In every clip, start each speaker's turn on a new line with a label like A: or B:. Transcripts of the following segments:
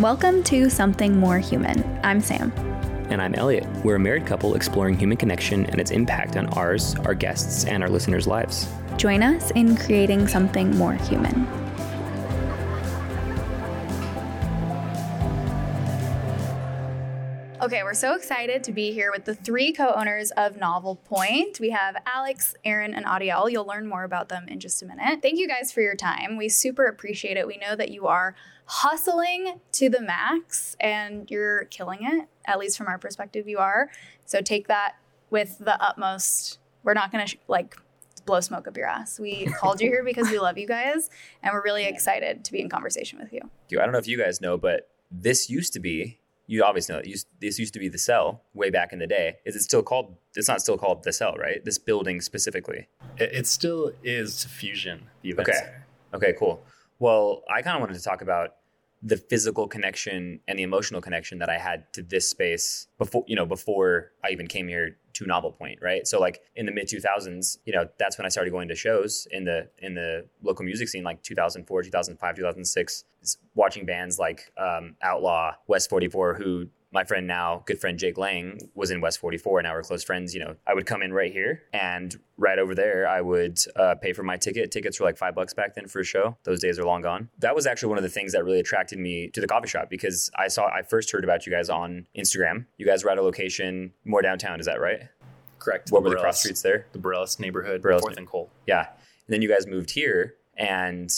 A: Welcome to Something More Human. I'm Sam.
B: And I'm Elliot. We're a married couple exploring human connection and its impact on ours, our guests, and our listeners' lives.
A: Join us in creating something more human. Okay, we're so excited to be here with the three co owners of Novel Point. We have Alex, Erin, and Ariel. You'll learn more about them in just a minute. Thank you guys for your time. We super appreciate it. We know that you are hustling to the max and you're killing it, at least from our perspective, you are. So take that with the utmost. We're not going to sh- like blow smoke up your ass. We called you here because we love you guys and we're really excited to be in conversation with you.
B: I don't know if you guys know, but this used to be you obviously know that this used to be the cell way back in the day. Is it still called? It's not still called the cell, right? This building specifically.
C: It, it still is Fusion.
B: The event okay. Center. Okay. Cool. Well, I kind of wanted to talk about the physical connection and the emotional connection that I had to this space before, you know, before I even came here to Novel Point, right? So like in the mid 2000s, you know, that's when I started going to shows in the in the local music scene, like 2004, 2005, 2006, watching bands like um, Outlaw, West 44, who my friend now, good friend Jake Lang, was in West 44. and Now we're close friends. You know, I would come in right here and right over there, I would uh, pay for my ticket. Tickets were like five bucks back then for a show. Those days are long gone. That was actually one of the things that really attracted me to the coffee shop because I saw, I first heard about you guys on Instagram. You guys were at a location more downtown. Is that right?
C: Correct.
B: What the were the cross streets there?
C: The Barelas neighborhood, Barelas. Fourth and Coal.
B: Yeah. And then you guys moved here and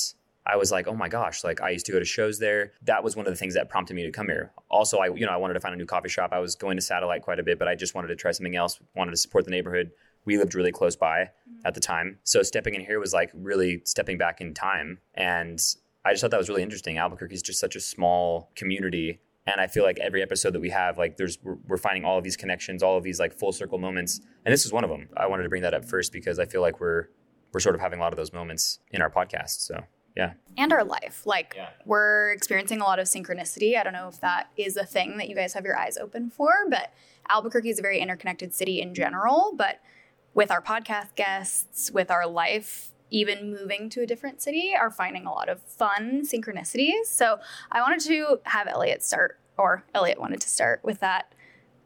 B: I was like, oh my gosh, like I used to go to shows there. That was one of the things that prompted me to come here. Also, I, you know, I wanted to find a new coffee shop. I was going to Satellite quite a bit, but I just wanted to try something else, wanted to support the neighborhood. We lived really close by mm-hmm. at the time. So stepping in here was like really stepping back in time. And I just thought that was really interesting. Albuquerque is just such a small community. And I feel like every episode that we have, like there's, we're, we're finding all of these connections, all of these like full circle moments. And this is one of them. I wanted to bring that up first because I feel like we're, we're sort of having a lot of those moments in our podcast. So yeah.
A: And our life. Like yeah. we're experiencing a lot of synchronicity. I don't know if that is a thing that you guys have your eyes open for, but Albuquerque is a very interconnected city in general. But with our podcast guests, with our life, even moving to a different city, are finding a lot of fun synchronicities. So I wanted to have Elliot start, or Elliot wanted to start with that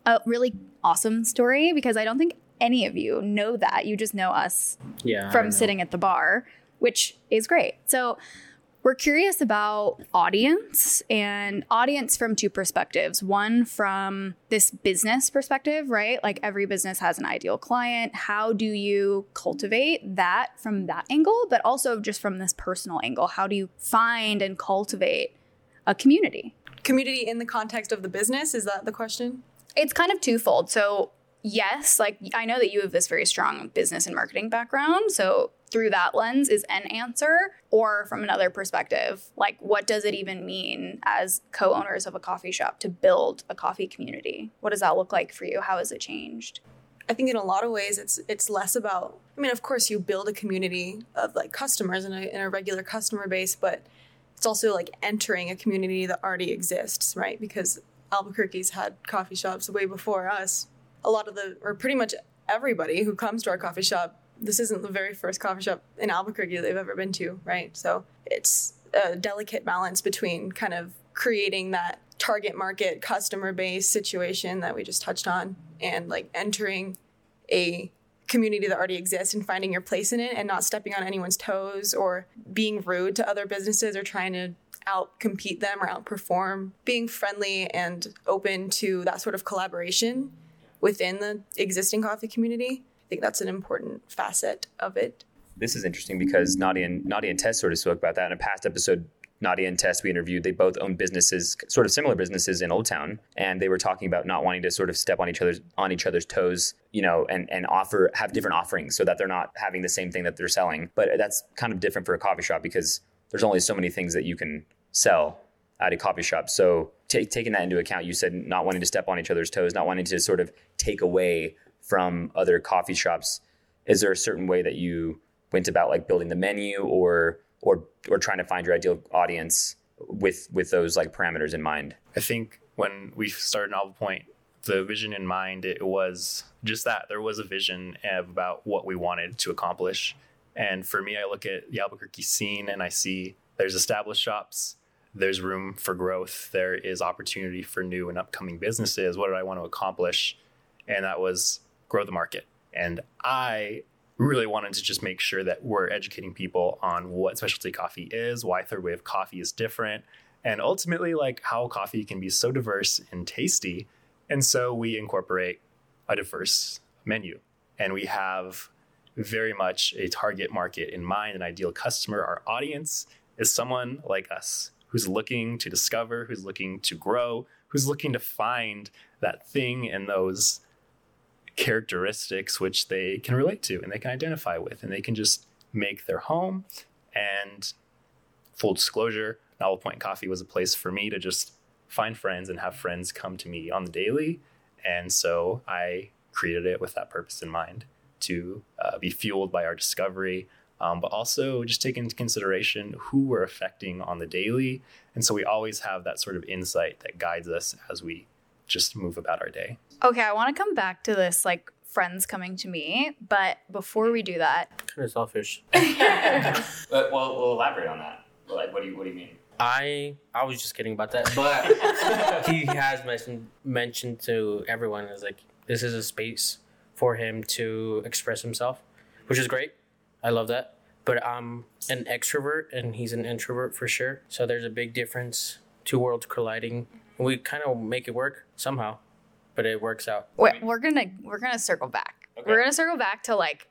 A: a really awesome story because I don't think any of you know that. You just know us
C: yeah,
A: from sitting at the bar which is great. So we're curious about audience and audience from two perspectives. One from this business perspective, right? Like every business has an ideal client. How do you cultivate that from that angle, but also just from this personal angle? How do you find and cultivate a community?
D: Community in the context of the business, is that the question?
A: It's kind of twofold. So, yes, like I know that you have this very strong business and marketing background. So, through that lens is an answer or from another perspective. Like what does it even mean as co-owners of a coffee shop to build a coffee community? What does that look like for you? How has it changed?
D: I think in a lot of ways it's it's less about I mean of course you build a community of like customers and a, a regular customer base but it's also like entering a community that already exists right? Because Albuquerque's had coffee shops way before us. A lot of the or pretty much everybody who comes to our coffee shop this isn't the very first coffee shop in Albuquerque they've ever been to, right? So it's a delicate balance between kind of creating that target market customer base situation that we just touched on and like entering a community that already exists and finding your place in it and not stepping on anyone's toes or being rude to other businesses or trying to out compete them or outperform being friendly and open to that sort of collaboration within the existing coffee community I think that's an important facet of it.
B: This is interesting because Nadia and Nadia and Tess sort of spoke about that in a past episode. Nadia and Tess we interviewed, they both own businesses, sort of similar businesses in Old Town, and they were talking about not wanting to sort of step on each other's on each other's toes, you know, and and offer have different offerings so that they're not having the same thing that they're selling. But that's kind of different for a coffee shop because there's only so many things that you can sell at a coffee shop. So taking that into account, you said not wanting to step on each other's toes, not wanting to sort of take away from other coffee shops is there a certain way that you went about like building the menu or or or trying to find your ideal audience with with those like parameters in mind
C: i think when we started novel point the vision in mind it was just that there was a vision about what we wanted to accomplish and for me i look at the albuquerque scene and i see there's established shops there's room for growth. There is opportunity for new and upcoming businesses. What did I want to accomplish? And that was grow the market. And I really wanted to just make sure that we're educating people on what specialty coffee is, why third wave coffee is different, and ultimately like how coffee can be so diverse and tasty. And so we incorporate a diverse menu and we have very much a target market in mind, an ideal customer. Our audience is someone like us who's looking to discover, who's looking to grow, who's looking to find that thing and those characteristics which they can relate to and they can identify with and they can just make their home. And full disclosure, Novel Point Coffee was a place for me to just find friends and have friends come to me on the daily. And so I created it with that purpose in mind to uh, be fueled by our discovery, um, but also just take into consideration who we're affecting on the daily. And so we always have that sort of insight that guides us as we just move about our day.
A: Okay, I want to come back to this like friends coming to me, but before we do that,
E: kind of selfish.
B: but well, we'll elaborate on that. Like, what do you what do you mean?
E: I I was just kidding about that, but he has mentioned mentioned to everyone is like this is a space for him to express himself, which is great. I love that. But I'm an extrovert and he's an introvert for sure. So there's a big difference. Two worlds colliding. We kind of make it work somehow but it works out.
A: We're, we're gonna we're gonna circle back. Okay. We're gonna circle back to like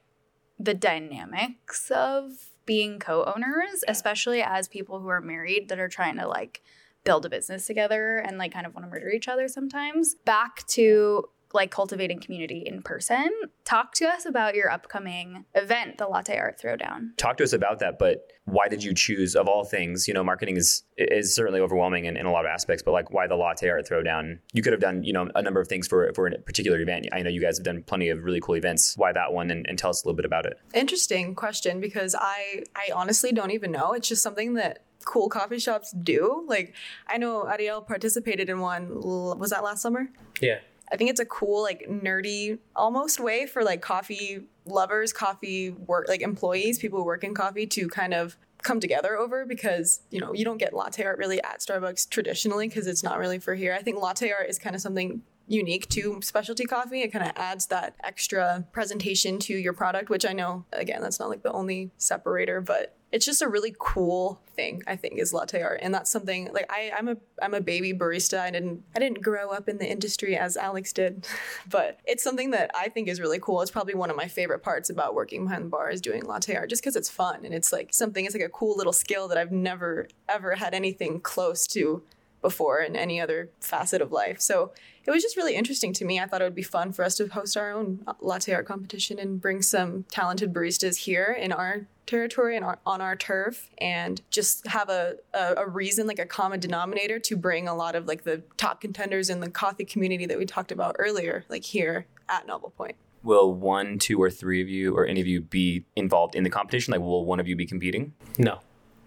A: the dynamics of being co-owners, especially as people who are married that are trying to like build a business together and like kind of want to murder each other sometimes. Back to like cultivating community in person. Talk to us about your upcoming event, the Latte Art Throwdown.
B: Talk to us about that, but why did you choose of all things? You know, marketing is is certainly overwhelming in, in a lot of aspects, but like why the Latte Art Throwdown? You could have done, you know, a number of things for for a particular event. I know you guys have done plenty of really cool events. Why that one and, and tell us a little bit about it.
D: Interesting question because I I honestly don't even know. It's just something that cool coffee shops do. Like I know Ariel participated in one. Was that last summer?
E: Yeah.
D: I think it's a cool, like nerdy almost way for like coffee lovers, coffee work, like employees, people who work in coffee to kind of come together over because you know you don't get latte art really at Starbucks traditionally because it's not really for here. I think latte art is kind of something unique to specialty coffee. It kind of adds that extra presentation to your product, which I know again that's not like the only separator, but it's just a really cool thing i think is latte art. And that's something like I, i'm a i'm a baby barista. I didn't i didn't grow up in the industry as alex did but it's something that i think is really cool. It's probably one of my favorite parts about working behind the bar is doing latte art just because it's fun and it's like something it's like a cool little skill that i've never ever had anything close to before in any other facet of life. So it was just really interesting to me. I thought it would be fun for us to host our own uh, latte art competition and bring some talented baristas here in our territory and our, on our turf and just have a, a, a, reason like a common denominator to bring a lot of like the top contenders in the coffee community that we talked about earlier like here at novel point.
B: Will one two or three of you or any of you be involved in the competition? Like will one of you be competing?
E: No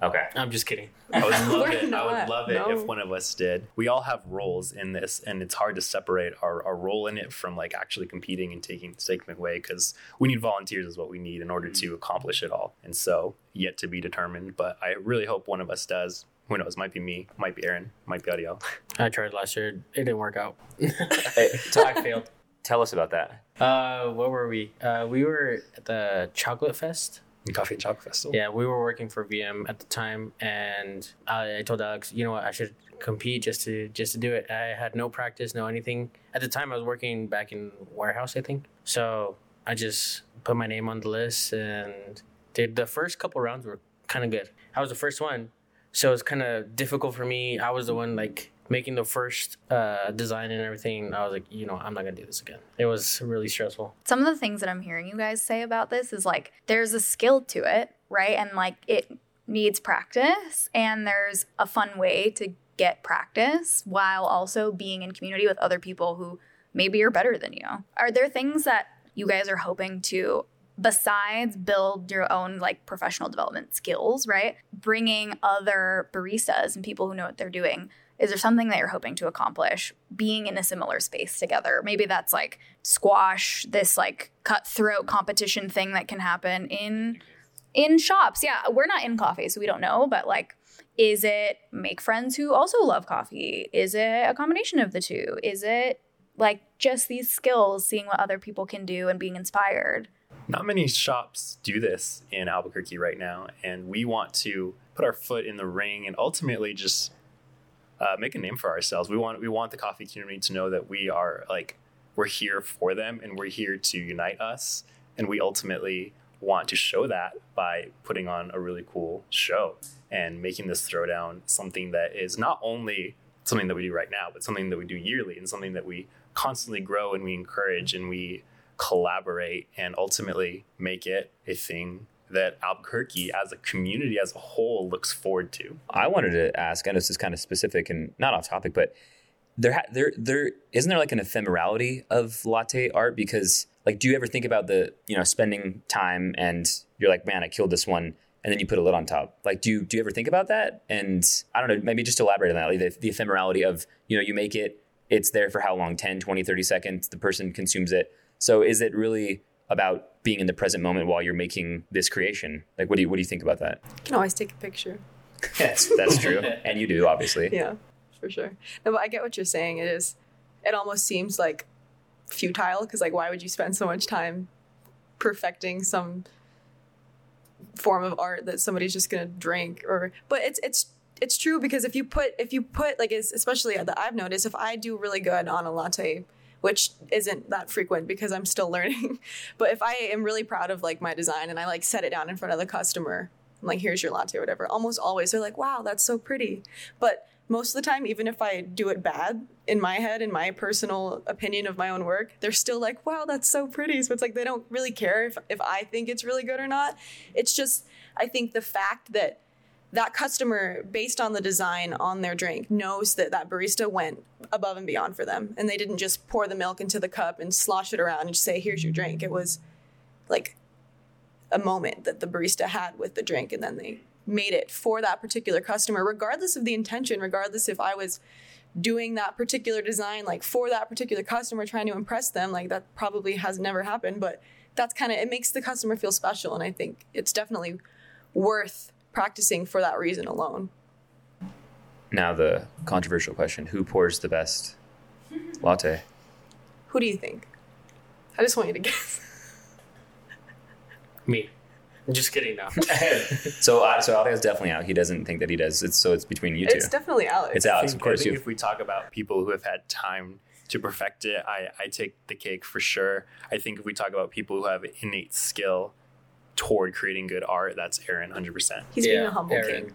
B: Okay.
E: I'm just kidding.
C: I would love it. I would love it no. if one of us did. We all have roles in this, and it's hard to separate our, our role in it from like actually competing and taking taking away because we need volunteers is what we need in order to accomplish it all. And so, yet to be determined. But I really hope one of us does. Who knows? Might be me. Might be Erin. Might be Ariel.
E: I tried last year. It didn't work out. so I failed.
B: Tell us about that.
E: Uh, what were we? Uh, we were at the Chocolate Fest
C: Coffee and Chocolate Festival.
E: Yeah, we were working for VM at the time, and I, I, told Alex, you know what, I should compete just to just to do it. I had no practice, no anything. At the time, I was working back in warehouse, I think. So I just put my name on the list and did the first couple rounds were kind of good. I was the first one, so it's kind of difficult for me. I was the one like making the first uh, design and everything, I was like, you know, I'm not gonna do this again. It was really stressful.
A: Some of the things that I'm hearing you guys say about this is like there's a skill to it, right? And like it needs practice, and there's a fun way to get practice while also being in community with other people who maybe are better than you. Are there things that you guys are hoping to besides build your own like professional development skills, right? Bringing other baristas and people who know what they're doing is there something that you're hoping to accomplish being in a similar space together? Maybe that's like squash this like cutthroat competition thing that can happen in in shops. Yeah, we're not in coffee, so we don't know, but like Is it make friends who also love coffee? Is it a combination of the two? Is it like just these skills, seeing what other people can do and being inspired?
C: Not many shops do this in Albuquerque right now, and we want to put our foot in the ring and ultimately just uh, make a name for ourselves. We want we want the coffee community to know that we are like we're here for them and we're here to unite us, and we ultimately want to show that by putting on a really cool show and making this throwdown something that is not only something that we do right now, but something that we do yearly and something that we constantly grow and we encourage and we collaborate and ultimately make it a thing that Albuquerque as a community as a whole looks forward to.
B: I wanted to ask, know this is kind of specific and not off topic, but there, ha- there, there isn't there like an ephemerality of latte art because like, do you ever think about the, you know, spending time and you're like, man, I killed this one. And then you put a lid on top. Like, do you, do you ever think about that? And I don't know, maybe just elaborate on that, like the, the ephemerality of, you know, you make it, it's there for how long? 10, 20, 30 seconds. The person consumes it. So is it really about being in the present moment while you're making this creation. Like, what do you what do you think about that?
D: You can always take a picture.
B: that's that's true, and you do obviously.
D: Yeah, for sure. No, but I get what you're saying. It is. It almost seems like futile because, like, why would you spend so much time perfecting some form of art that somebody's just gonna drink? Or, but it's it's it's true because if you put if you put like especially uh, that I've noticed if I do really good on a latte which isn't that frequent because I'm still learning. but if I am really proud of like my design and I like set it down in front of the customer, I'm like, here's your latte or whatever, almost always they're like, wow, that's so pretty. But most of the time, even if I do it bad in my head, in my personal opinion of my own work, they're still like, wow, that's so pretty. So it's like they don't really care if, if I think it's really good or not. It's just, I think the fact that that customer based on the design on their drink knows that that barista went above and beyond for them. And they didn't just pour the milk into the cup and slosh it around and say here's your drink. It was like a moment that the barista had with the drink and then they made it for that particular customer regardless of the intention regardless if i was doing that particular design like for that particular customer trying to impress them like that probably has never happened. But that's kind of it makes the customer feel special and i think it's definitely worth practicing for that reason alone.
B: Now the controversial question: Who pours the best latte?
D: Who do you think? I just want you to guess.
E: Me. I'm just kidding now.
B: so, uh, so Alex is definitely out. He doesn't think that he does. It's so it's between you two.
D: It's definitely Alex.
B: It's Alex, of course.
C: if we talk about people who have had time to perfect it, I, I take the cake for sure. I think if we talk about people who have innate skill toward creating good art, that's Erin, hundred percent.
D: He's yeah, being a humble Erin, king,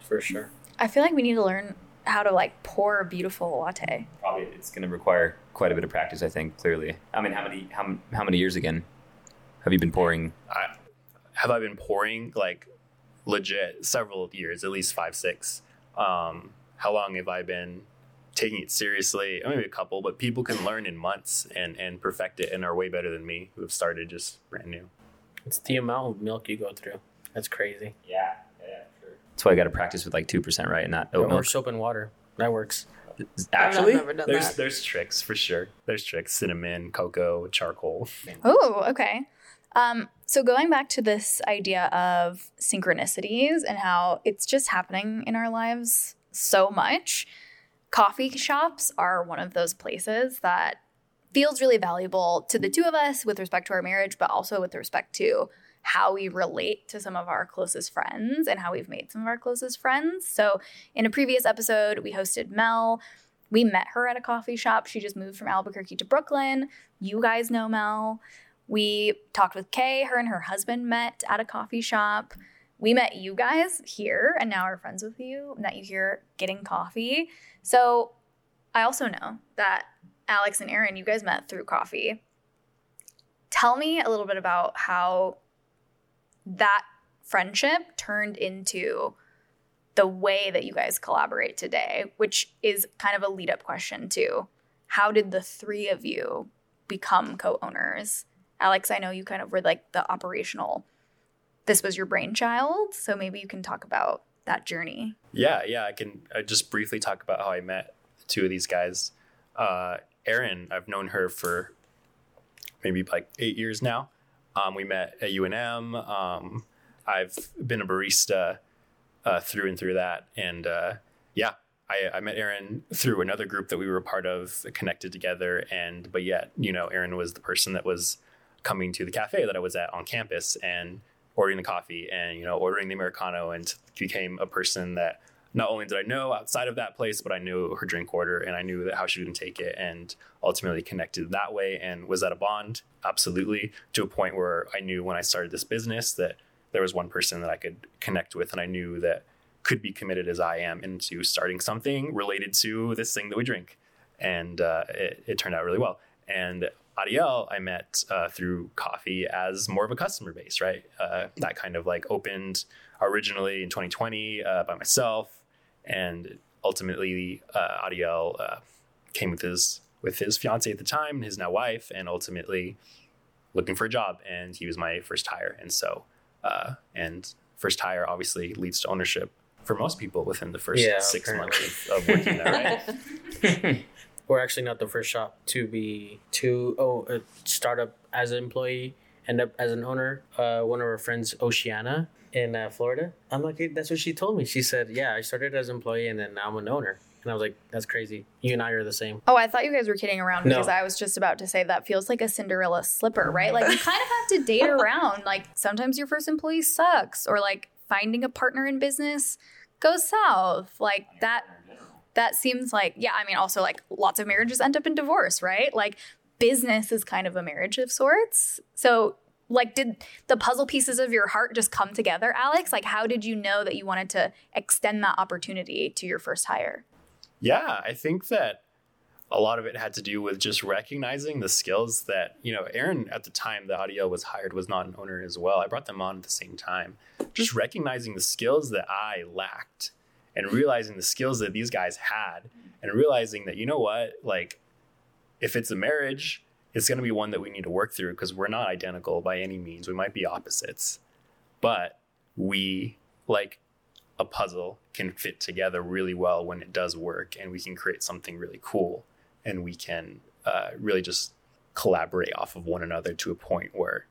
E: for sure.
A: I feel like we need to learn how to like pour a beautiful latte.
B: Probably it's going to require quite a bit of practice. I think clearly. I mean, how many how how many years again have you been pouring?
C: I, have I been pouring like legit several years, at least five, six. Um, how long have I been taking it seriously? Maybe a couple, but people can learn in months and and perfect it and are way better than me who have started just brand new.
E: It's the amount of milk you go through. That's crazy.
B: Yeah, yeah, sure. That's why I got to practice with like two percent, right? And not oat
E: or
B: milk.
E: soap and water. That works.
B: Actually,
C: there's
D: that.
C: there's tricks for sure. There's tricks: cinnamon, cocoa, charcoal.
A: Oh, okay. Um, so going back to this idea of synchronicities and how it's just happening in our lives so much, coffee shops are one of those places that feels really valuable to the two of us with respect to our marriage, but also with respect to how we relate to some of our closest friends and how we've made some of our closest friends. So, in a previous episode, we hosted Mel. We met her at a coffee shop. She just moved from Albuquerque to Brooklyn. You guys know Mel. We talked with Kay. Her and her husband met at a coffee shop. We met you guys here and now are friends with you. Met you here getting coffee. So, I also know that Alex and Erin, you guys met through coffee. Tell me a little bit about how that friendship turned into the way that you guys collaborate today, which is kind of a lead up question to how did the three of you become co owners? Alex, I know you kind of were like the operational, this was your brainchild. So maybe you can talk about that journey.
C: Yeah, yeah. I can I just briefly talk about how I met two of these guys. Uh, Erin, I've known her for maybe like eight years now. Um, we met at UNM. Um, I've been a barista uh, through and through that. And uh, yeah, I, I met Erin through another group that we were part of, connected together. And but yet, you know, Erin was the person that was coming to the cafe that I was at on campus and ordering the coffee and you know ordering the americano and became a person that not only did I know outside of that place, but I knew her drink order and I knew that how she would take it and ultimately connected that way. And was that a bond? Absolutely. To a point where I knew when I started this business that there was one person that I could connect with and I knew that could be committed as I am into starting something related to this thing that we drink. And uh, it, it, turned out really well. And Ariel, I met uh, through coffee as more of a customer base, right? Uh, that kind of like opened originally in 2020 uh, by myself and ultimately uh, Ariel uh, came with his with his fiance at the time, his now wife, and ultimately looking for a job. And he was my first hire. And so, uh, and first hire obviously leads to ownership for most people within the first yeah, six apparently. months of, of working there,
E: right? We're actually not the first shop to be to oh uh, start up as an employee, end up as an owner. Uh, one of our friends, Oceana, in uh, Florida. I'm like, that's what she told me. She said, yeah, I started as an employee and then now I'm an owner. And I was like, that's crazy. You and I are the same.
A: Oh, I thought you guys were kidding around because no. I was just about to say that feels like a Cinderella slipper, right? Like you kind of have to date around. Like sometimes your first employee sucks or like finding a partner in business goes south. Like that that seems like yeah, I mean also like lots of marriages end up in divorce, right? Like business is kind of a marriage of sorts. So like did the puzzle pieces of your heart just come together alex? Like how did you know that you wanted to extend that opportunity to your first hire?
C: Yeah i think that a lot of it had to do with just recognizing the skills that you know erin at the time that Ariel was hired was not an owner as well. I brought them on at the same time. Just recognizing the skills that i lacked and realizing the skills that these guys had and realizing that you know what like if it's a marriage it's going to be one that we need to work through because we're not identical by any means. We might be opposites, but we like a puzzle can fit together really well when it does work and we can create something really cool and we can uh, really just collaborate off of one another to a point where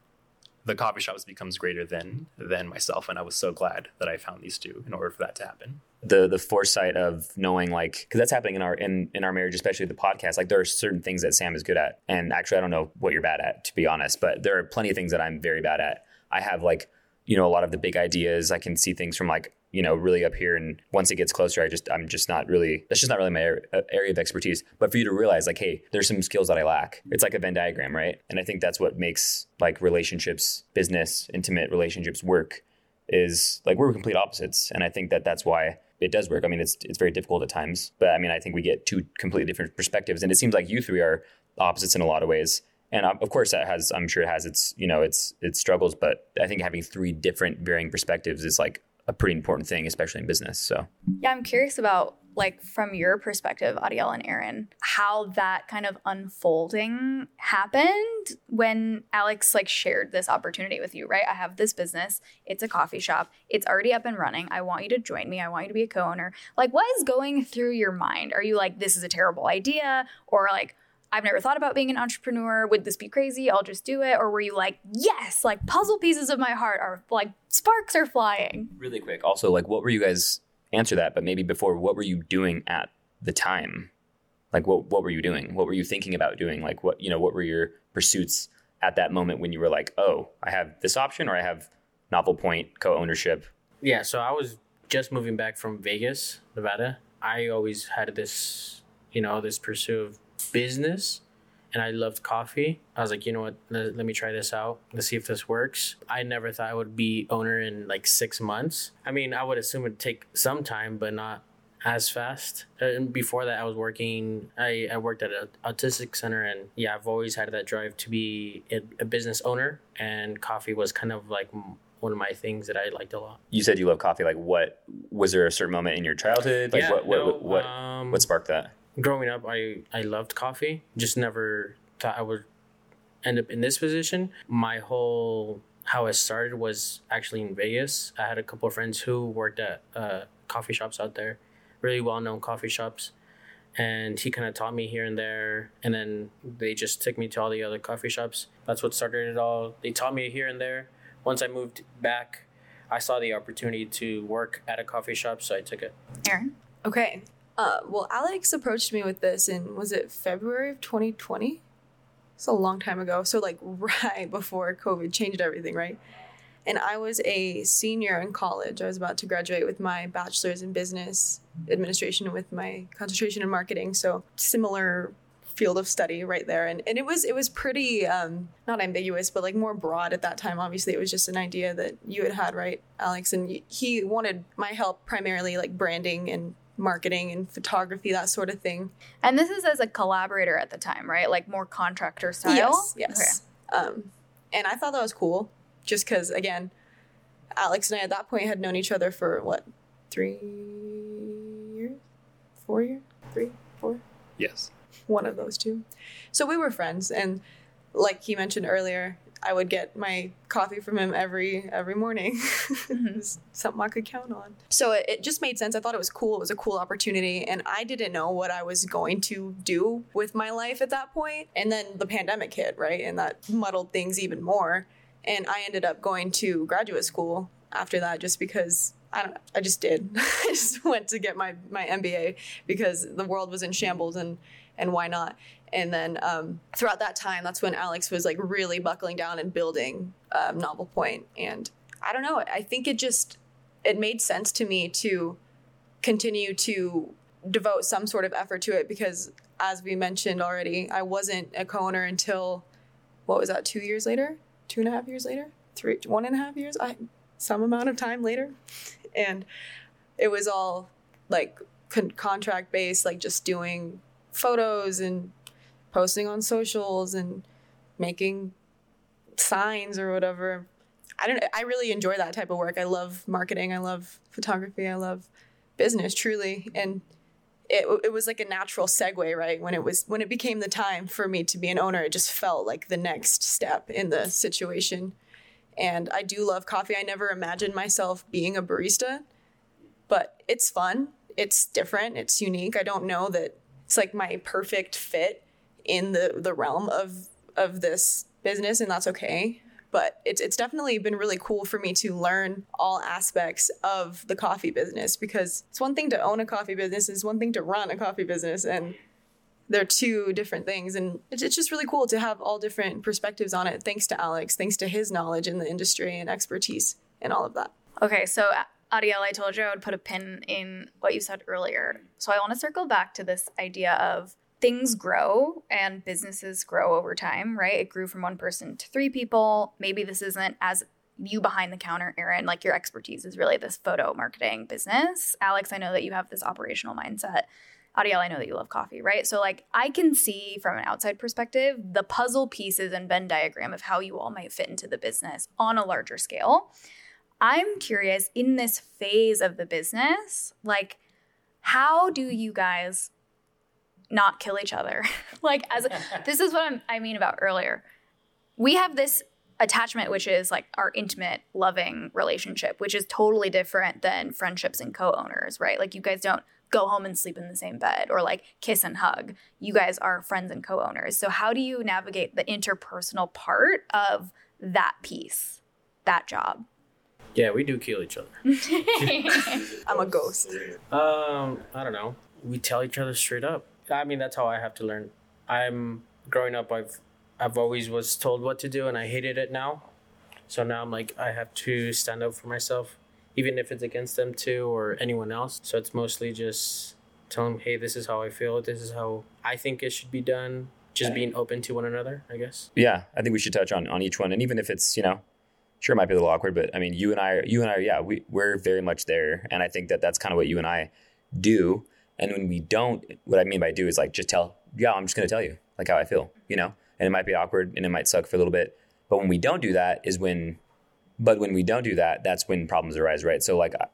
C: the coffee shops becomes greater than than myself and i was so glad that i found these two in order for that to happen.
B: The the foresight of knowing like because that's happening in our in in our marriage especially the podcast like there are certain things that sam is good at and actually i don't know what you're bad at to be honest but there are plenty of things that i'm very bad at. I have like you know a lot of the big ideas. I can see things from like you know really up here. And once it gets closer i just i'm just not really that's just not really my uh, area of expertise. But for you to realize like hey there's some skills that i lack. It's like a venn diagram right? And i think that's what makes like relationships business intimate relationships work is like we're complete opposites. And i think that that's why it does work. I mean, it's it's very difficult at times, but I mean, I think we get two completely different perspectives, and it seems like you three are opposites in a lot of ways. And um, of course, that has I'm sure it has its you know its its struggles, but I think having three different varying perspectives is like a pretty important thing, especially in business. So
A: yeah, I'm curious about like from your perspective, Ariel and Erin, how that kind of unfolding happened when Alex like shared this opportunity with you, right? I have this business. It's a coffee shop. It's already up and running. I want you to join me. I want you to be a co-owner. Like what is going through your mind? Are you like this is a terrible idea or like I've never thought about being an entrepreneur. Would this be crazy? I'll just do it. Or were you like, yes, like puzzle pieces of my heart are like sparks are flying?
B: Really quick. Also, like, what were you guys answer that, but maybe before, what were you doing at the time? Like, what what were you doing? What were you thinking about doing? Like, what you know, what were your pursuits at that moment when you were like, oh, I have this option, or I have Novel Point co-ownership?
E: Yeah, so I was just moving back from Vegas, Nevada. I always had this, you know, this pursuit of business and I loved coffee. I was like, you know what? Let, let, me try this out. Let's see if this works. I never thought I would be owner in like six months. I mean, I would assume it'd take some time, but not as fast. And before that, I was working. I, I worked at an autistic center, and yeah, I've always had that drive to be a, a business owner. And coffee was kind of like one of my things that I liked a lot.
B: You said you love coffee. Like, what was there a certain moment in your childhood? Like, yeah, what what no, what, what, um, what sparked that?
E: Growing up, I, I loved coffee. Just never thought I would end up in this position. My whole how it started was actually in Vegas. I had a couple of friends who worked at uh, coffee shops out there, really well known coffee shops. And he kind of taught me here and there. And then they just took me to all the other coffee shops. That's what started it all. They taught me here and there. Once I moved back, I saw the opportunity to work at a coffee shop, so I took it.
A: Erin?
D: Okay. Uh, well, Alex approached me with this in, was it February of 2020? It's a long time ago. So, like, right before COVID changed everything, right? And I was a senior in college. I was about to graduate with my bachelor's in business administration with my concentration in marketing. So, similar field of study right there and, and it was it was pretty um, not ambiguous but like more broad at that time obviously it was just an idea that you had had right alex and he wanted my help primarily like branding and marketing and photography that sort of thing.
A: And this is as a collaborator at the time right? Like more contractor style?
D: Yes yes. Okay. um, and i thought that was cool just because again alex and i at that point had known each other for what three years? Four years? Three? Four?
C: Yes.
D: One of those two. So we were friends, and like he mentioned earlier, I would get my coffee from him every every morning. Mm-hmm. something I could count on. So it, it, just made sense. I thought it was cool. It was a cool opportunity, and I didn't know what I was going to do with my life at that point. And then the pandemic hit, right, and that muddled things even more. And I ended up going to graduate school after that, just because I don't. I just did. I just went to get my my MBA because the world was in shambles and and why not? And then um, throughout that time, that's when Alex was like really buckling down and building um, Novel Point. And I don't know, I think it just it made sense to me to continue to devote some sort of effort to it because, as we mentioned already, I wasn't a co-owner until what was that? Two years later, two and a half years later, three, one and a half years, I some amount of time later, and it was all like con- contract based, like just doing photos and posting on socials and making signs or whatever. I don't I really enjoy that type of work. I love marketing, I love photography, I love business truly. And it, it was like a natural segue right? When it was when it became the time for me to be an owner it just felt like the next step in the situation. And i do love coffee. I never imagined myself being a barista but it's fun. It's different. It's unique. I don't know that it's like my perfect fit in the the realm of of this business and that's okay. But it's it's definitely been really cool for me to learn all aspects of the coffee business because it's one thing to own a coffee business it's one thing to run a coffee business and they're two different things. And it's, it's just really cool to have all different perspectives on it thanks to alex thanks to his knowledge in the industry and expertise and all of that.
A: Okay so Ariel, I told you I would put a pin in what you said earlier. So I want to circle back to this idea of things grow and businesses grow over time, right? It grew from one person to three people. Maybe this isn't as you behind the counter, Erin, like your expertise is really this photo marketing business. Alex, I know that you have this operational mindset. Ariel, I know that you love coffee, right? So, like, I can see from an outside perspective the puzzle pieces and Venn diagram of how you all might fit into the business on a larger scale. I'm curious in this phase of the business, like, how do you guys not kill each other? like, as this is what I'm, I mean about earlier. We have this attachment, which is like our intimate, loving relationship, which is totally different than friendships and co owners, right? Like, you guys don't go home and sleep in the same bed or like kiss and hug. You guys are friends and co owners. So, how do you navigate the interpersonal part of that piece, that job?
E: Yeah, we do kill each other.
D: I'm a ghost.
E: Um, I don't know. We tell each other straight up. I mean, that's how I have to learn. I'm growing up. I've I've always was told what to do, and I hated it now. So now I'm like, I have to stand up for myself, even if it's against them too or anyone else. So it's mostly just tell them, hey, this is how I feel. This is how I think it should be done. Just being open to one another, I guess.
B: Yeah, I think we should touch on on each one, and even if it's you know sure it might be a little awkward, but I mean, you and I, you and I, yeah, we we're very much there, and I think that that's kind of what you and I do. And when we don't, what I mean by do is like just tell, yeah, I'm just gonna tell you like how I feel, you know. And it might be awkward and it might suck for a little bit, but when we don't do that is when, but when we don't do that, that's when problems arise, right? So like. I,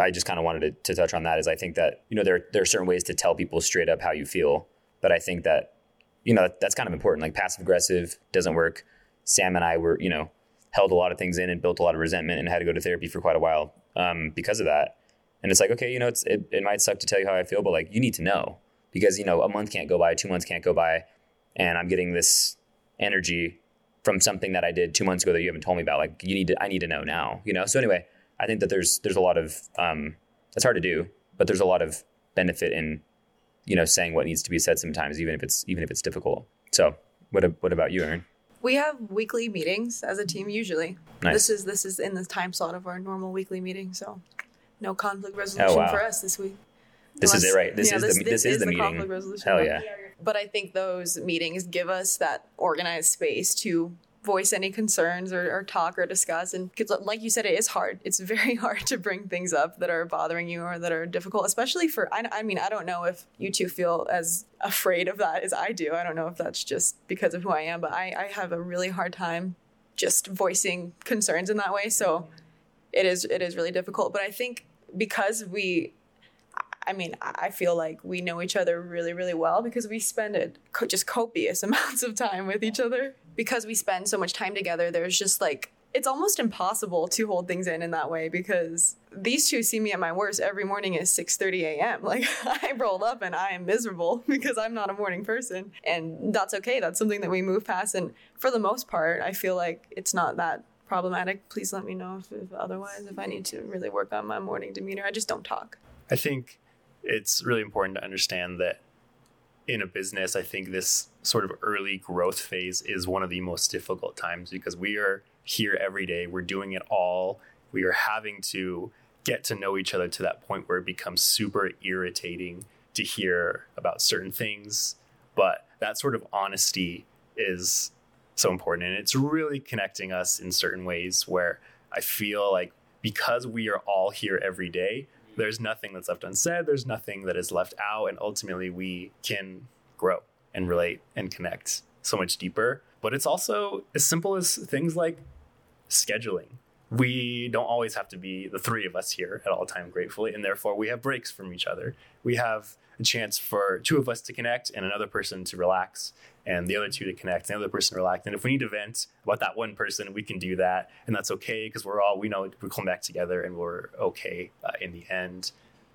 B: I just kind of wanted to, to touch on that. Is I think that you know there there are certain ways to tell people straight up how you feel, but I think that you know that, that's kind of important. Like passive aggressive doesn't work. Sam and I were you know held a lot of things in and built a lot of resentment and had to go to therapy for quite a while um, because of that. And it's like, okay, you know, it's it, it might suck to tell you how I feel, but like you need to know because you know a month can't go by, two months can't go by, and I'm getting this energy from something that I did two months ago that you haven't told me about. Like you need to, I need to know now, you know. So anyway, I think that there's there's a lot of um, that's hard to do, but there's a lot of benefit in you know saying what needs to be said sometimes, even if it's even if it's difficult. So what what about you, Erin?
D: We have weekly meetings as a team usually.
B: Nice.
D: This is this is in the time slot of our normal weekly meeting, so no conflict oh, resolution
B: Oh, wow.
D: for us this week.
B: This is it, right? This
D: yeah,
B: is the this, is the meeting.
D: conflict resolution.
B: Hell yeah.
D: But I think those meetings give us that organized space to voice any concerns or, or talk or discuss. And because, like you said, it is hard. It's very hard to bring things up that are bothering you or that are difficult, especially for. I, I mean, I don't know if you two feel as afraid of that as I do. I don't know if that's just because of who I am, but I, I have a really hard time just voicing concerns in that way. So it is it is really difficult. But I think because we I mean, I feel like we know each other really, really well because we spend co- just copious amounts of time with each other. Because we spend so much time together, there's just like it's almost impossible to hold things in in that way because these two see me at my worst every morning at 6:30 a.m. Like I roll up and I am miserable because I'm not a morning person, and that's okay. That's something that we move past, and for the most part, I feel like it's not that problematic. Please let me know if, if otherwise, if I need to really work on my morning demeanor. I just don't talk.
C: I think it's really important to understand that in a business, I think this sort of early growth phase is one of the most difficult times because we are here every day. We're doing it all. We are having to get to know each other to that point where it becomes super irritating to hear about certain things. But that sort of honesty is so important. And it's really connecting us in certain ways where I feel like because we are all here every day, there's nothing that's left unsaid, there's nothing that is left out, and ultimately we can grow and relate and connect so much deeper. But it's also as simple as things like scheduling. We don't always have to be the three of us here at all time, gratefully, and therefore we have breaks from each other. We have a chance for two of us to connect and another person to relax, and the other two to connect, and the other person to relax. And if we need to vent about that one person, we can do that, and that's okay because we're all we know we come back together and we're okay uh, in the end.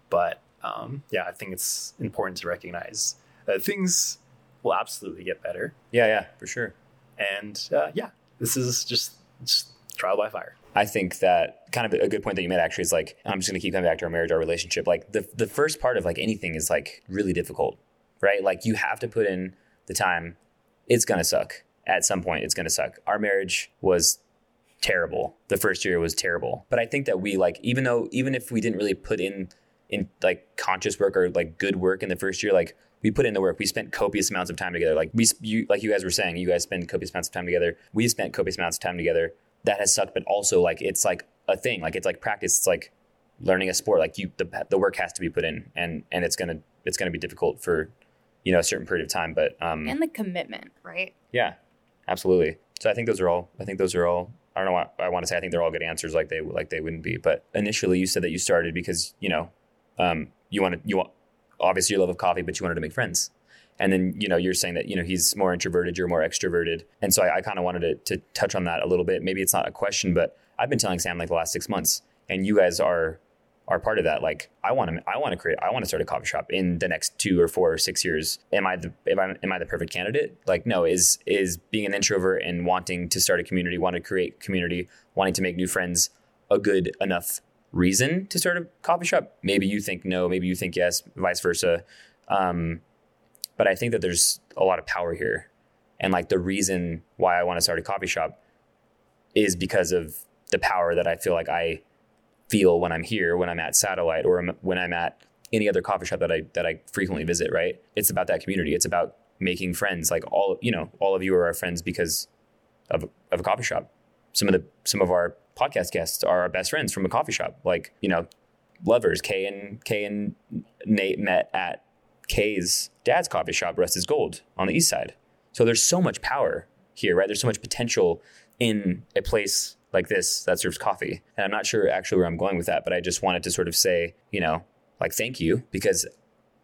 C: But um, yeah, I think it's important to recognize that things will absolutely get better,
B: Yeah, yeah, for sure.
C: and uh, yeah, this is just, just trial by fire.
B: I think that kind of a good point that you made actually is like I'm just gonna keep coming back to our marriage, our relationship. Like the the first part of like anything is like really difficult, right? Like you have to put in the time. It's gonna suck at some point. It's gonna suck. Our marriage was terrible. The first year was terrible, but I think that we like even though even if we didn't really put in in like conscious work or like good work in the first year, like we put in the work. We spent copious amounts of time together. Like we, you, like you guys were saying, you guys spend copious amounts of time together. We spent copious amounts of time together. That has sucked, but also like it's like a thing. Like it's like practice. It's like learning a sport. Like you, the the work has to be put in, and and it's gonna it's gonna be difficult for you know a certain period of time. But um,
A: and the commitment, right?
B: yeah, absolutely. So I think those are all. I think those are all. I don't know what I want to say. I think they're all good answers. Like they like they wouldn't be. But initially, you said that you started because you know um, you wanted you want obviously your love of coffee, but you wanted to make friends. And then you know you're saying that you know he's more introverted, you're more extroverted, and so I, I kind of wanted to, to touch on that a little bit. Maybe it's not a question, but I've been telling Sam like the last six months, and you guys are are part of that. Like I want to I want to create I want to start a coffee shop in the next two or four or six years. Am I the am I, am I the perfect candidate? Like no, is is being an introvert and wanting to start a community, want to create community, wanting to make new friends a good enough reason to start a coffee shop? Maybe you think no, maybe you think yes, vice versa. Um, but I think that there's a lot of power here. And like the reason why I want to start a coffee shop is because of the power that I feel like I feel when I'm here, when I'm at Satellite, or when I'm at any other coffee shop that I that I frequently visit. Right? It's about that community. It's about making friends. Like all you know, all of you are our friends because of of a coffee shop. Some of the some of our podcast guests are our best friends from a coffee shop. Like you know, lovers. Kay and Kay and Nate met at Kay's dad's coffee shop, Rust is Gold, on the east side. So there's so much power here, right? There's so much potential in a place like this that serves coffee. And I'm not sure actually where I'm going with that, but I just wanted to sort of say, you know, like thank you because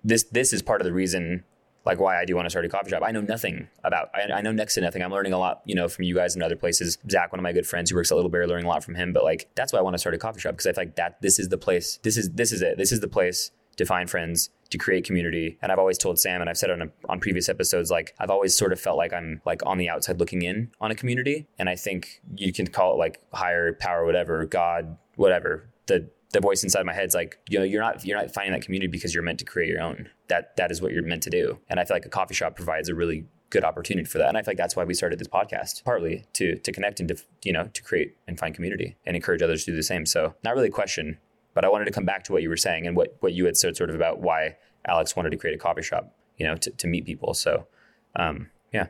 B: this this is part of the reason like why I do want to start a coffee shop. I know nothing about I, I know next to nothing. I'm learning a lot, you know, from you guys and other places. Zach, one of my good friends who works at Little Bear, learning a lot from him. But like that's why I want to start a coffee shop because I feel like that this is the place. This is this is it. This is the place to find friends, to create community. And I've always told Sam, and I've said on, on previous episodes, like I've always sort of felt like I'm like on the outside looking in on a community. And I think you can call it like higher power, whatever, God, whatever. The the voice inside my head's like, you know, you're not you're not finding that community because you're meant to create your own. That that is what you're meant to do. And I feel like a coffee shop provides a really good opportunity for that. And I feel like that's why we started this podcast, partly to to connect and to you know to create and find community and encourage others to do the same. So not really a question, but I wanted to come back to what you were saying and what what you had said sort of about why Alex wanted to create a coffee shop, you know, to, to meet people. So um, yeah.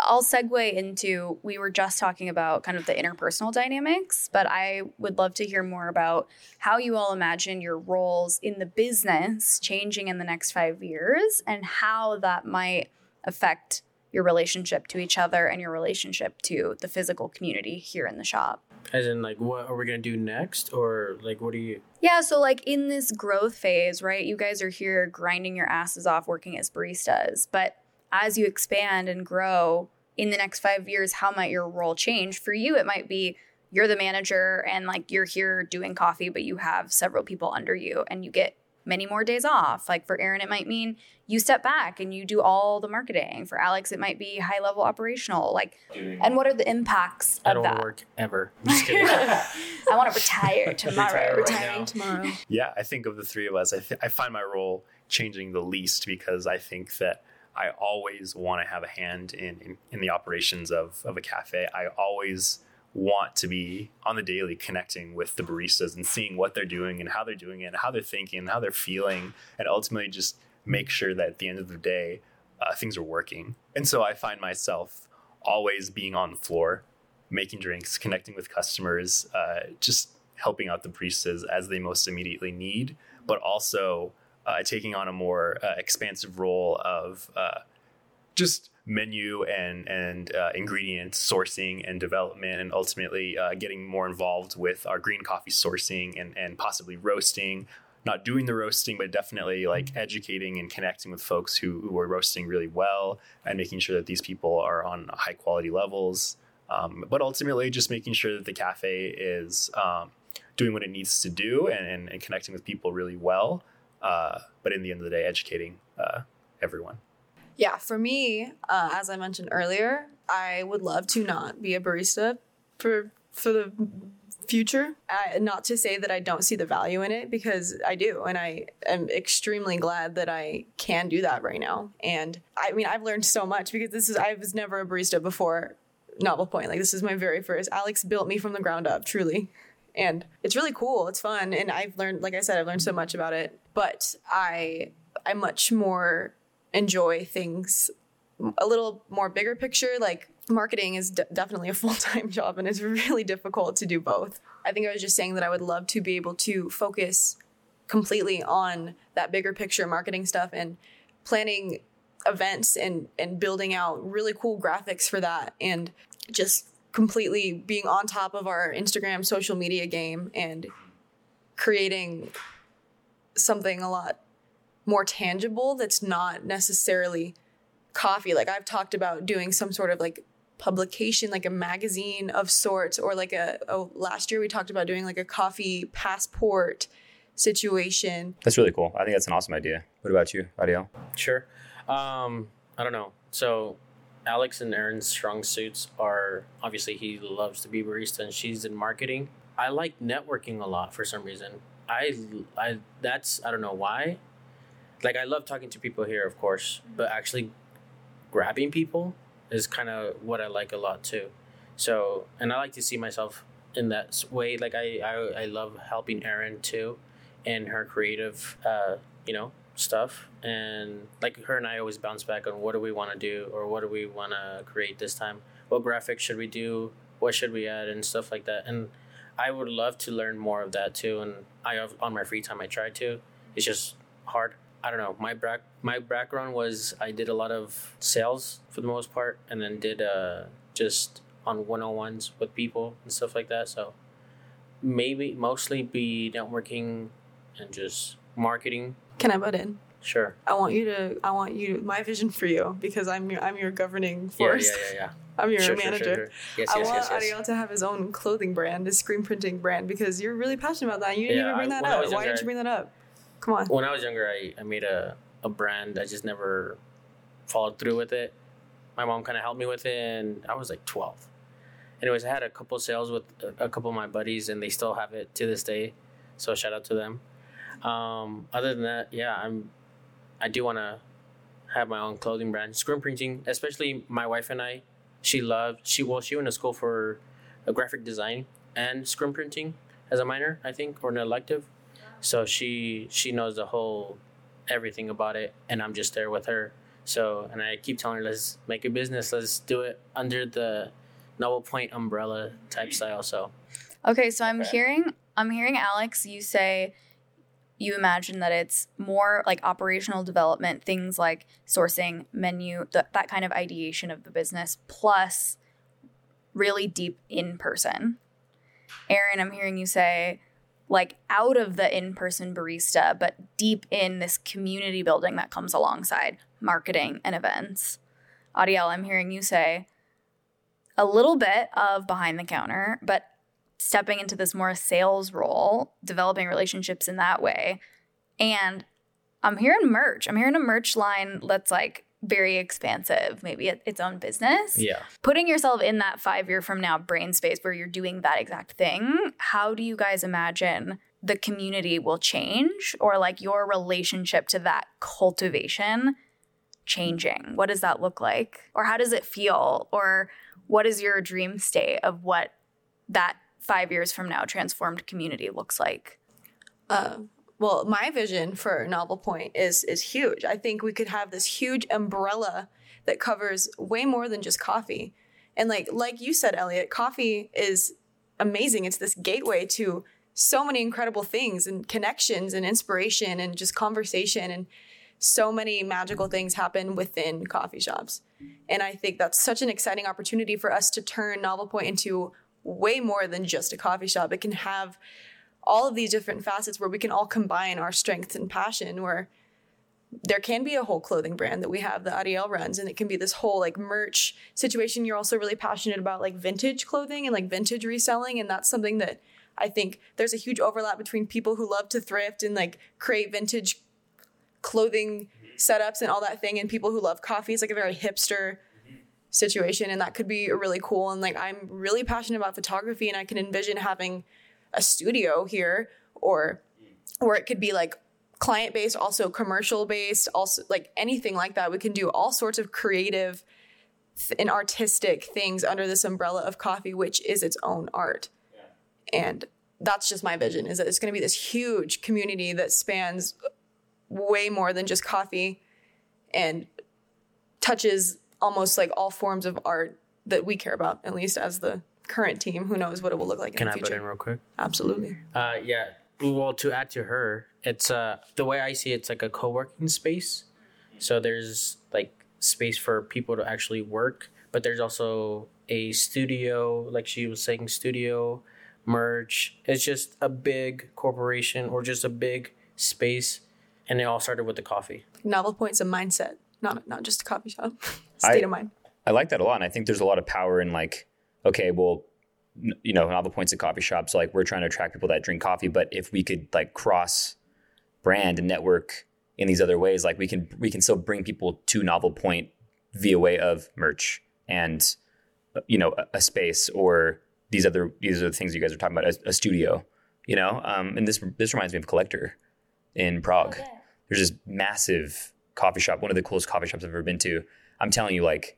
A: I'll segue into we were just talking about kind of the interpersonal dynamics, but I would love to hear more about how you all imagine your roles in the business changing in the next five years and how that might affect your relationship to each other and your relationship to the physical community here in the shop.
E: As in, like, what are we gonna do next, or like, what do you?
A: Yeah, so like in this growth phase, right? You guys are here grinding your asses off working as baristas, but as you expand and grow in the next five years, how might your role change? For you, it might be you're the manager and like you're here doing coffee, but you have several people under you and you get many more days off. Like for Erin, it might mean you step back and you do all the marketing. For Alex, it might be high level operational. Like, and what are the impacts of
E: I don't
A: that?
E: work ever. I'm just.
A: I want to retire tomorrow.
E: Retire right
D: Retiring
E: now.
D: tomorrow.
C: Yeah, I think of the three of us, I, th- I find my role changing the least because I think that I always want to have a hand in, in, in the operations of, of a cafe. I always want to be on the daily connecting with the baristas and seeing what they're doing and how they're doing it and how they're thinking and how they're feeling and ultimately just make sure that at the end of the day uh, things are working. And so i find myself always being on the floor making drinks connecting with customers uh, just helping out the baristas as they most immediately need but also uh, taking on a more uh, expansive role of uh, just menu and and uh, ingredient sourcing and development, and ultimately uh, getting more involved with our green coffee sourcing and and possibly roasting. Not doing the roasting, but definitely like educating and connecting with folks who, who are roasting really well and making sure that these people are on high quality levels. Um, but ultimately, just making sure that the cafe is um, doing what it needs to do and, and, and connecting with people really well. Uh, but in the end of the day, educating uh, everyone.
D: Yeah, for me, uh, as I mentioned earlier, I would love to not be a barista for for the future. I, not to say that I don't see the value in it because I do, and I am extremely glad that I can do that right now. And I mean, I've learned so much because this is I was never a barista before Novel Point. Like this is my very first. Alex built me from the ground up, truly. And it's really cool. It's fun, and I've learned, like I said, I've learned so much about it. But I, I'm much more enjoy things a little more bigger picture like marketing is de- definitely a full-time job and it's really difficult to do both. I think i was just saying that i would love to be able to focus completely on that bigger picture marketing stuff and planning events and and building out really cool graphics for that and just completely being on top of our instagram social media game and creating something a lot more tangible that's not necessarily coffee. Like I've talked about doing some sort of like publication, like a magazine of sorts, or like a oh last year we talked about doing like a coffee passport situation.
B: That's really cool. I think that's an awesome idea. What about you, Ariel?
E: Sure. Um, I don't know. So, Alex and Erin's strong suits are obviously he loves to be barista and she's in marketing. I like networking a lot for some reason. I, I that's I don't know why. Like I love talking to people here, of course, but actually grabbing people is kind of what I like a lot too. So, and I like to see myself in that way. Like I, I, I love helping Erin too, in her creative, uh, you know, stuff. And like her and I always bounce back on what do we want to do or what do we want to create this time. What graphics should we do? What should we add and stuff like that. And I would love to learn more of that too. And I on my free time I try to. It's just hard. I don't know. My back my background was I did a lot of sales for the most part, and then did uh just on one on ones with people and stuff like that. So maybe mostly be networking and just marketing.
D: Can I butt in?
E: Sure.
D: I want you to. I want you. My vision for you because I'm your. I'm your governing force.
E: yeah, yeah, yeah.
D: I'm your
E: Sure,
D: manager.
E: sure, sure. Yes,
D: I
E: yes,
D: want
E: yes.
D: Ariel to have his own clothing brand, his screen printing brand, because you're really passionate about that. You didn't
E: Yeah,
D: even bring
E: I-
D: that up. Why didn't you bring that up? Come on.
E: When I was younger, I, I made a, a brand. I just never followed through with it. My mom kind of helped me with it, and I was like 12. Anyways, I had a couple sales with a, a couple of my buddies, and they still have it to this day. So shout out to them. Um, other than that, yeah, I'm. I do want to have my own clothing brand, screen printing. Especially my wife and I, she loved. She well, she went to school for graphic design and screen printing as a minor, I think, or an elective. So she she knows the whole everything about it, and I'm just there with her. So and I keep telling her, let's make a business. Let's do it under the Novel Point umbrella type style. So
A: Okay, so I'm hearing I'm hearing Alex you say you imagine that it's more like operational development, things like sourcing, menu, th- that kind of ideation of the business, plus really deep in person. Erin, I'm hearing you say like out of the in person barista, but deep in this community building that comes alongside marketing and events. Ariel, I'm hearing you say a little bit of behind the counter, but stepping into this more sales role, developing relationships in that way. And I'm hearing merch. I'm hearing a merch line that's like very expansive, maybe its own business.
E: yeah,
A: Putting yourself in that five year from now brain space where you're doing that exact thing, how do you guys imagine the community will change or like your relationship to that cultivation changing? What does that look like? Or how does it feel? Or what is your dream state of what that five years from now transformed community looks like?
D: Uh, well, my vision for Novel Point is is huge. I think we could have this huge umbrella that covers way more than just coffee. And like like you said, Elliot, coffee is amazing. It's this gateway to so many incredible things and connections and inspiration and just conversation and so many magical things happen within coffee shops. And I think that's such an exciting opportunity for us to turn Novel Point into way more than just a coffee shop. It can have all of these different facets where we can all combine our strengths and passion where there can be a whole clothing brand that we have that Ariel runs and it can be this whole like merch situation. You're also really passionate about like vintage clothing and like vintage reselling and that's something that I think there's a huge overlap between people who love to thrift and like create vintage clothing setups and all that thing and people who love coffee. It's like a very hipster situation and that could be really cool and like I'm really passionate about photography and I can envision having a studio here or or it could be like client based also commercial based also like anything like that. We can do all sorts of creative and artistic things under this umbrella of coffee which is its own art. And that's just my vision is that it's going to be this huge community that spans way more than just coffee and touches almost like all forms of art that we care about at least as the current team who knows what it will look like
E: can
D: in
E: I
D: the
E: butt
D: future
E: in real quick?
D: absolutely
E: Uh, yeah. Well, to add to her, it's uh the way I see it, it's like a co-working space. So there's like space for people to actually work, but there's also a studio, like she was saying, studio, merch. It's just a big corporation or just a big space, and it all started with the coffee.
D: novel point's of mindset not not just a coffee shop state
B: I-
D: of mind
B: I like that a lot. And I think there's a lot of power in like, okay, well, you know, novel points at coffee shops, like we're trying to attract people that drink coffee, but if we could like cross brand and network in these other ways, like we can we can still bring people to novel point via way of merch and uh, you know a, a space or these other these are the things you guys are talking about a, a studio you know? Um, and this this reminds me of collector in prague. There's this massive coffee shop one of the coolest coffee shops i've ever been to. I'm telling you like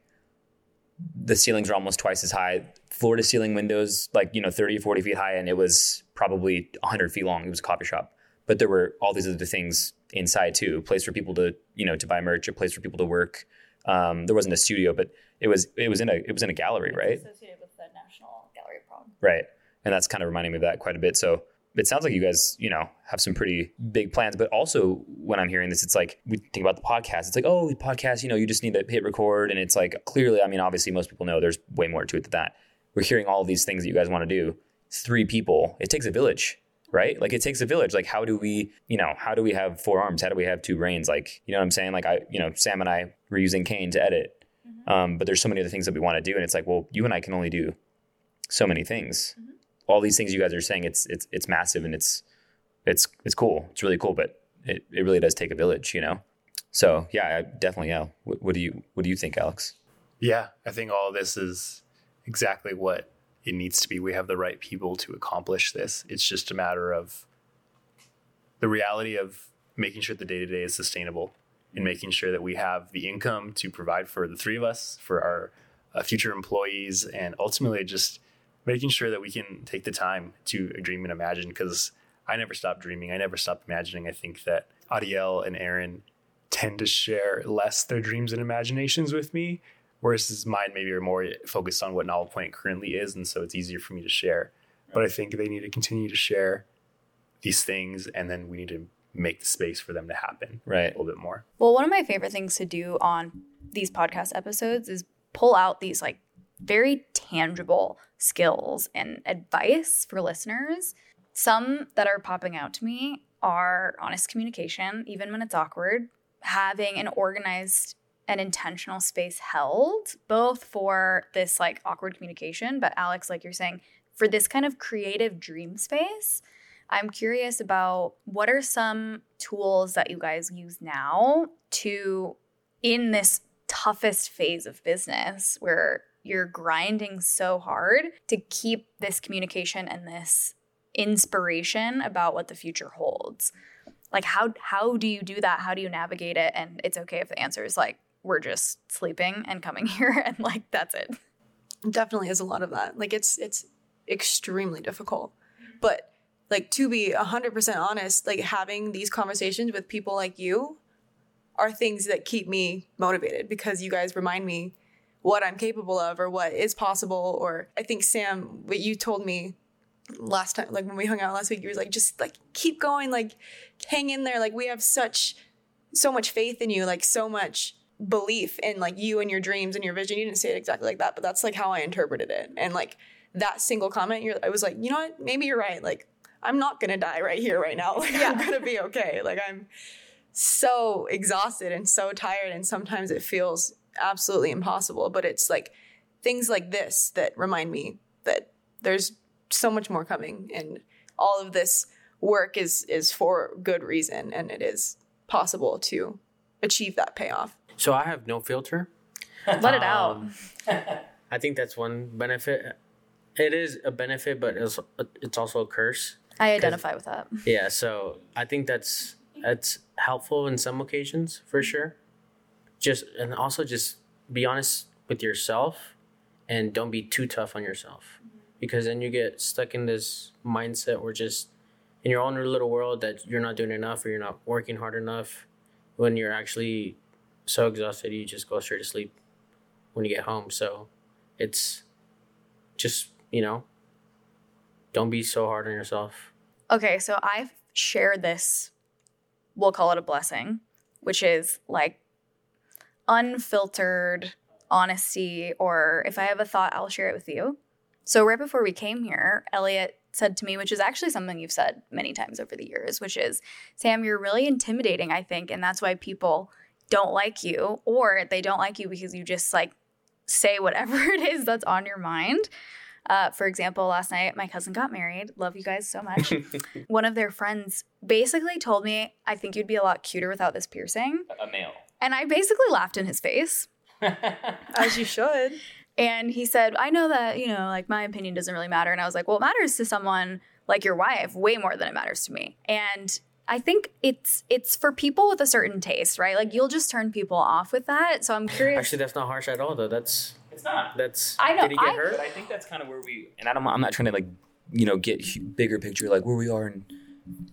B: the ceilings are almost twice as high. Floor to ceiling windows like you know 30 or 40 feet high and it was probably 100 feet long. It was a coffee shop. But there were all these other things inside too. A place for people to you know to buy merch a place for people to work. Um, there wasn't a studio but it was it was in a it was in a gallery right?
A: Associated with the National Gallery of Prague.
B: right. And that's kind of reminding me of that quite a bit. So it sounds like you guys you know have some pretty big plans but also when i'm hearing this it's like we think about the podcast. It's like oh podcast you know you just need to hit record. And it's like clearly i mean obviously most people know there's way more to it than that. We're hearing all these things that you guys want to do. Three people it takes a village right? Like it takes a village. Like how do we you know how do we have four arms? How do we have two brains? Like you know what i'm saying? Like i you know sam and i were using kane to edit. Um, but there's so many other things that we want to do. And it's like well you and i can only do so many things all these things you guys are saying it's it's it's massive and it's it's it's cool it's really cool but it, it really does take a village, you know? So yeah, I definitely, yeah. What, what do you, what do you think, Alex?
C: Yeah, I think all this is exactly what it needs to be. We have the right people to accomplish this. It's just a matter of the reality of making sure the day to day is sustainable and making sure that we have the income to provide for the three of us, for our uh, future employees, and ultimately just making sure that we can take the time to dream and imagine. Because I never stopped dreaming, I never stopped imagining. I think that Ariel and Erin tend to share less their dreams and imaginations with me, whereas mine maybe are more focused on what Novel Point currently is, and so it's easier for me to share. But I think they need to continue to share these things, and then we need to make the space for them to happen
B: right.
C: a little bit more.
A: Well, one of my favorite things to do on these podcast episodes is pull out these like very tangible skills and advice for listeners. Some that are popping out to me are honest communication, even when it's awkward, having an organized and intentional space held, both for this like awkward communication, but Alex, like you're saying, for this kind of creative dream space I'm curious about what are some tools that you guys use now to, in this toughest phase of business where you're grinding so hard to keep this communication and this inspiration about what the future holds. Like how how do you do that? How do you navigate it? And it's okay if the answer is like we're just sleeping and coming here and like that's it.
D: Definitely is a lot of that. Like it's it's extremely difficult. But like to be 100% honest like having these conversations with people like you are things that keep me motivated because you guys remind me what i'm capable of or what is possible or i think sam what you told me last time like when we hung out last week you was like just like keep going like hang in there like we have such so much faith in you like so much belief in like you and your dreams and your vision you didn't say it exactly like that but that's like how i interpreted it and like that single comment you're i was like you know what maybe you're right like I'm not gonna die right here, right now. Like yeah. I'm gonna be okay. Like I'm so exhausted and so tired, and sometimes it feels absolutely impossible. But it's like things like this that remind me that there's so much more coming, and all of this work is is for good reason, and it is possible to achieve that payoff.
E: So I have no filter.
A: Let it out. Um,
E: I think that's one benefit. It is a benefit, but it's it's also a curse
A: I identify with that.
E: Yeah, so I think that's that's helpful in some occasions for sure. Just and also just be honest with yourself and don't be too tough on yourself. Mm-hmm. Because then you get stuck in this mindset where just in your own little world that you're not doing enough or you're not working hard enough when you're actually so exhausted you just go straight to sleep when you get home. So it's just you know don't be so hard on yourself.
A: Okay, so I share this, we'll call it a blessing, which is like unfiltered honesty, or if I have a thought, I'll share it with you. So, right before we came here, Elliot said to me, which is actually something you've said many times over the years, which is, Sam, you're really intimidating, I think, and that's why people don't like you, or they don't like you because you just like say whatever it is that's on your mind. Uh, for example, last night my cousin got married. Love you guys so much. One of their friends basically told me, I think you'd be a lot cuter without this piercing.
B: A male.
A: And I basically laughed in his face.
D: As you should.
A: And he said, I know that, you know, like my opinion doesn't really matter. And I was like, well, it matters to someone like your wife way more than it matters to me. And I think it's it's for people with a certain taste, right? Like you'll just turn people off with that. So I'm curious.
E: Actually, that's not harsh at all, though. That's
B: it's not.
E: That's
A: I know.
E: Did he get
A: I,
E: hurt?
B: But I think that's kind of where we. And I don't. I'm not trying to like, you know, get bigger picture like where we are in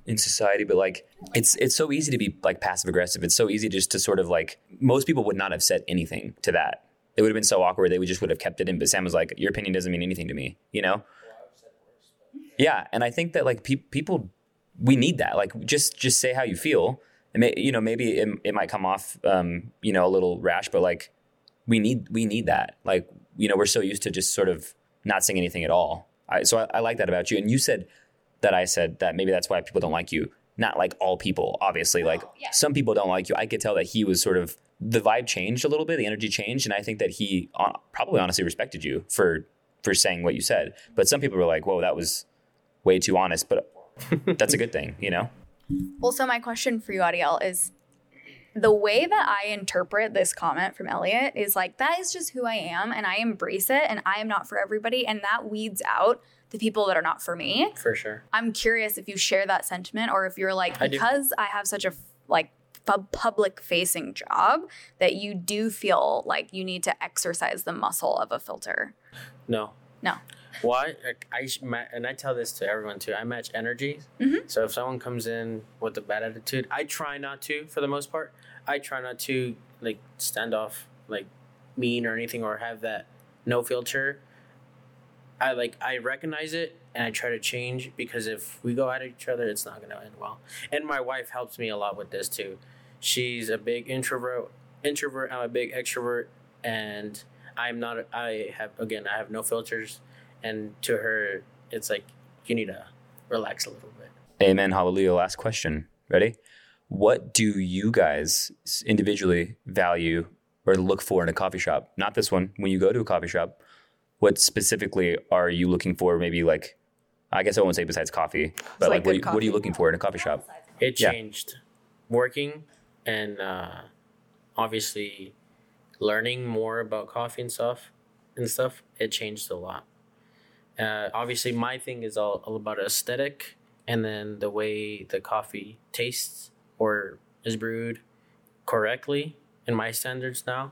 B: in society, but like it's it's so easy to be like passive aggressive. It's so easy just to sort of like most people would not have said anything to that. It would have been so awkward. They would just would have kept it in. But Sam was like, "Your opinion doesn't mean anything to me," you know. Yeah, and I think that like pe- people, we need that. Like, just just say how you feel. And may, you know, maybe it, it might come off, um, you know, a little rash, but like we need we need that. Like you know, we're so used to just sort of not saying anything at all. I, so I, I like that about you. And you said that I said that maybe that's why people don't like you. Not like all people, obviously. Like
A: yeah.
B: some people don't like you. I could tell that he was sort of the vibe changed a little bit, the energy changed, and I think that he uh, probably honestly respected you for for saying what you said. But some people were like, "Whoa, that was way too honest." But that's a good thing, you know.
A: Well, so my question for you, Ariel, is the way that I interpret this comment from Elliot is like, that is just who I am, and I embrace it, and I am not for everybody, and that weeds out the people that are not for me.
E: For sure.
A: I'm curious if you share that sentiment or if you're like,
E: I do.
A: because I have such a like public facing job that you do feel like you need to exercise the muscle of a filter.
E: No.
A: No.
E: Why? Like, I and I tell this to everyone too. I match energy.
A: Mhm.
E: So if someone comes in with a bad attitude, I try not to. For the most part, I try not to like stand off, like mean or anything, or have that no filter. I like I recognize it and I try to change because if we go at each other, it's not gonna end well. And my wife helps me a lot with this too. She's a big introvert. Introvert. I'm a big extrovert, and I'm not. I have again. I have no filters, and to her, it's like you need to relax a little bit.
B: Amen. Hallelujah. Last question. Ready? What do you guys individually value or look for in a coffee shop? Not this one. When you go to a coffee shop, what specifically are you looking for? Maybe like, I guess I won't say besides coffee, but
D: like
B: like, what,
D: good
B: do what are you looking for in a coffee shop?
E: It
B: Yeah.
E: changed. Working and uh, obviously learning more about coffee and stuff and stuff. It changed a lot. Uh, obviously, my thing is all, all about aesthetic and then the way the coffee tastes or is brewed correctly in my standards now.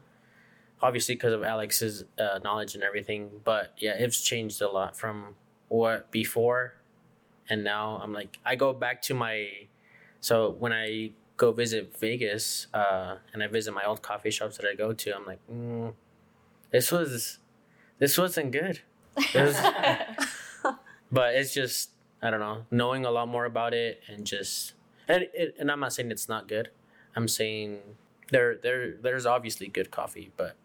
E: Obviously, because of Alex's uh, knowledge and everything, but yeah, it's changed a lot from what before and now. I'm like, I go back to my so when I go visit Vegas uh, and I visit my old coffee shops that I go to, I'm like, mm, this was this wasn't good. It was- but it's just I don't know, knowing a lot more about it and just and it, and I'm not saying it's not good. I'm saying there there there's obviously good coffee, but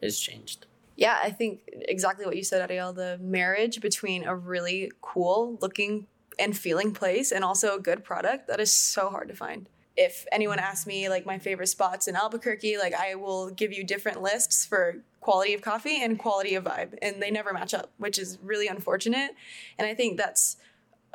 E: it's changed.
D: Yeah, I think exactly what you said, Ariel. The marriage between a really cool looking and feeling place and also a good product that is so hard to find. If anyone asks me like my favorite spots in Albuquerque, like I will give you different lists for quality of coffee and quality of vibe, and they never match up, which is really unfortunate. And I think that's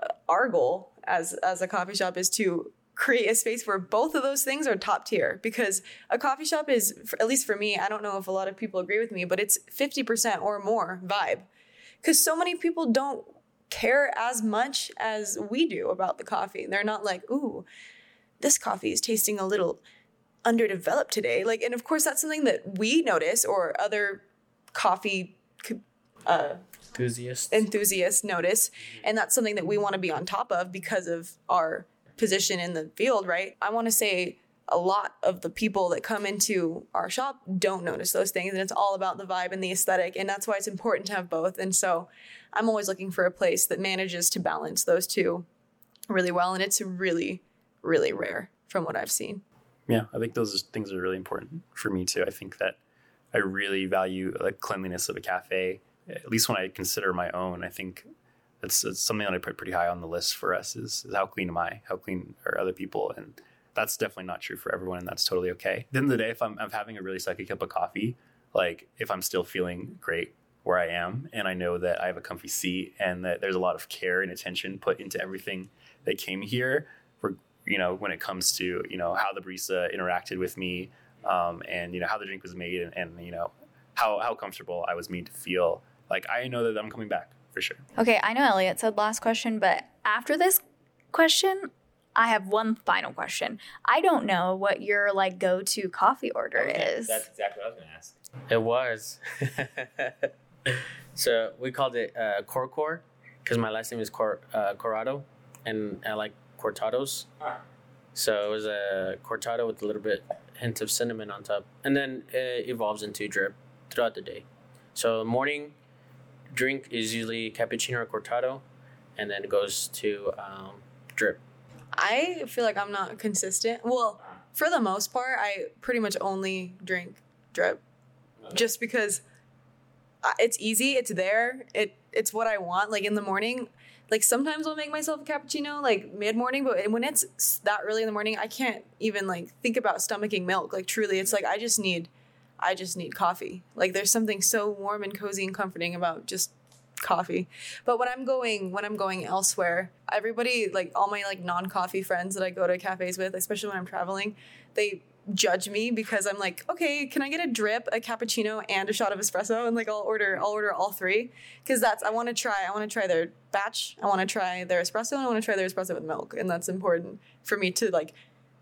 D: uh, our goal as as a coffee shop is to create a space where both of those things are top tier because a coffee shop is at least for me i don't know if a lot of people agree with me but it's 50% or more vibe because so many people don't care as much as we do about the coffee they're not like ooh this coffee is tasting a little underdeveloped today. Like and of course that's something that we notice or other coffee uh,
E: Enthusiast.
D: enthusiasts notice. And that's something that we want to be on top of because of our position in the field right? I want to say a lot of the people that come into our shop don't notice those things and it's all about the vibe and the aesthetic and that's why it's important to have both. And so i'm always looking for a place that manages to balance those two really well and it's really really rare from what i've seen
C: Yeah, I think those things are really important for me too. I think that I really value the cleanliness of a cafe, at least when I consider my own. I think that's, that's something that I put pretty high on the list for us is, is how clean am I? How clean are other people? And that's definitely not true for everyone, and that's totally okay. At the end of the day, if I'm, I'm having a really sucky cup of coffee, like if I'm still feeling great where I am, and I know that I have a comfy seat, and that there's a lot of care and attention put into everything that came here, you know, when it comes to you know how the barista interacted with me, um, and you know how the drink was made, and, and you know how how comfortable I was made to feel. Like I know that I'm coming back for sure.
A: Okay, I know Elliot said last question, but after this question, I have one final question. I don't know what your like go-to coffee order is.
B: That's exactly what I was going to ask.
E: It was. so we called it uh, Corcor because my last name is Cor- uh, Corrado, and I like cortados. So it was a cortado with a little bit hint of cinnamon on top, and then it evolves into drip throughout the day. So morning drink is usually cappuccino or cortado, and then it goes to um, drip.
D: I feel like I'm not consistent. Well, for the most part, I pretty much only drink drip, just because it's easy. It's there. It it's what I want. Like in the morning, like sometimes I'll make myself a cappuccino like mid morning, but when it's that early in the morning, I can't even like think about stomaching milk. Like truly, it's like I just need, I just need coffee. Like there's something so warm and cozy and comforting about just coffee. But when I'm going when I'm going elsewhere, everybody like all my like non-coffee friends that I go to cafes with, especially when I'm traveling, they judge me because I'm like, okay, can I get a drip, a cappuccino, and a shot of espresso? And like I'll order, I'll order all three because that's I want to try. I want to try their batch. I want to try their espresso, and I want to try their espresso with milk. And that's important for me to like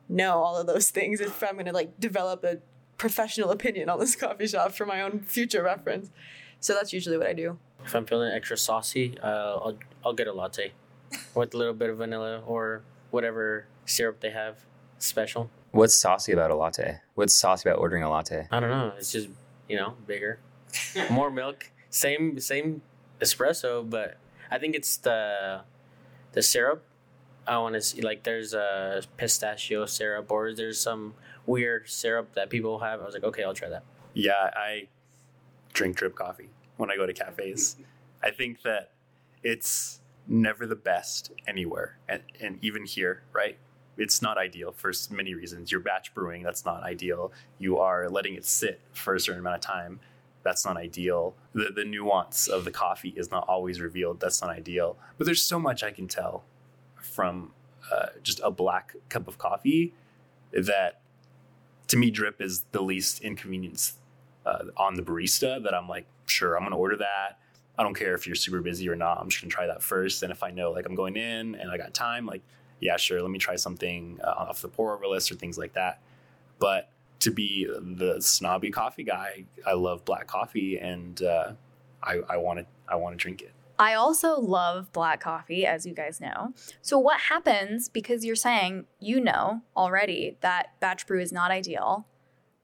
D: know all of those things if I'm gonna like develop a professional opinion on this coffee shop for my own future reference. So that's usually what I do.
E: If I'm feeling extra saucy, uh, I'll I'll get a latte with a little bit of vanilla or whatever syrup they have special.
B: What's saucy about a latte? What's saucy about ordering a latte?
E: I don't know. It's just you know bigger, more milk, same same espresso, but I think it's the the syrup. I want to see like there's a pistachio syrup or there's some weird syrup that people have. I was like, okay, I'll try that.
C: Yeah, I drink drip coffee when I go to cafes. I think that it's never the best anywhere, and, and even here, right? It's not ideal for many reasons. You're batch brewing, that's not ideal. You are letting it sit for a certain amount of time, that's not ideal. The, the nuance of the coffee is not always revealed, that's not ideal. But there's so much I can tell from uh, just a black cup of coffee that to me, drip is the least inconvenience uh, on the barista that I'm like, sure, I'm going to order that. I don't care if you're super busy or not. I'm just going to try that first. And if I know like I'm going in and I got time, like, yeah, sure, let me try something uh, off the pour over list or things like that. But to be the snobby coffee guy, I love black coffee and uh, I want to I want to drink it.
A: I also love black coffee, as you guys know. So, what happens because you're saying you know already that batch brew is not ideal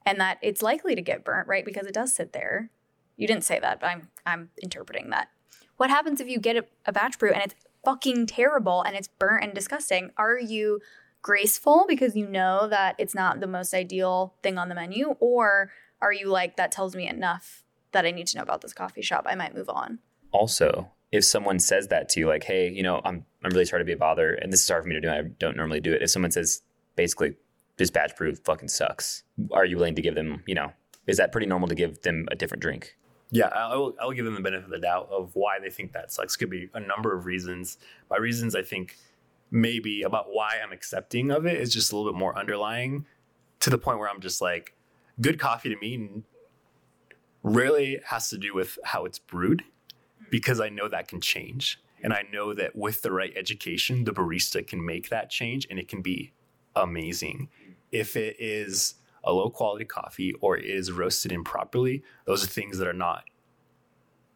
A: and that it's likely to get burnt, right? Because it does sit there. You didn't say that, but I'm, I'm interpreting that. What happens if you get a, a batch brew and it's fucking terrible and it's burnt and disgusting? Are you graceful because you know that it's not the most ideal thing on the menu? Or are you like, that tells me enough that I need to know about this coffee shop? I might move on.
B: Also, if someone says that to you, like, hey, you know, I'm I'm really sorry to be a bother, and this is hard for me to do. I don't normally do it. If someone says basically this batch fucking sucks, are you willing to give them, you know, is that pretty normal to give them a different drink?
C: Yeah, I'll, I'll give them the benefit of the doubt of why they think that sucks. Could be a number of reasons. By reasons, I think maybe about why I'm accepting of it is just a little bit more underlying to the point where I'm just like, good coffee to me rarely has to do with how it's brewed because I know that can change. And I know that with the right education, the barista can make that change and it can be amazing. If it is a low quality coffee or it is roasted improperly, those are things that are not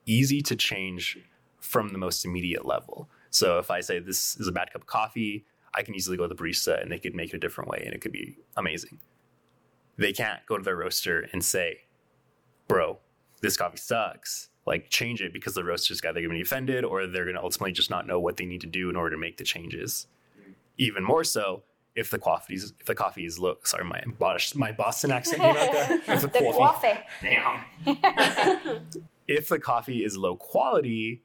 C: easy to change from the most immediate level. So if I say this is a bad cup of coffee, I can easily go to the barista and they could make it a different way and it could be amazing. They can't go to their roaster and say, bro, this coffee sucks like change it because the roaster's either going to be offended or they're going to ultimately just not know what they need to do in order to make the changes. Mm. Even more so if the coffee is if the coffee is low. Sorry, my my Boston accent came out there. If the, the coffee, damn. if the coffee is low quality,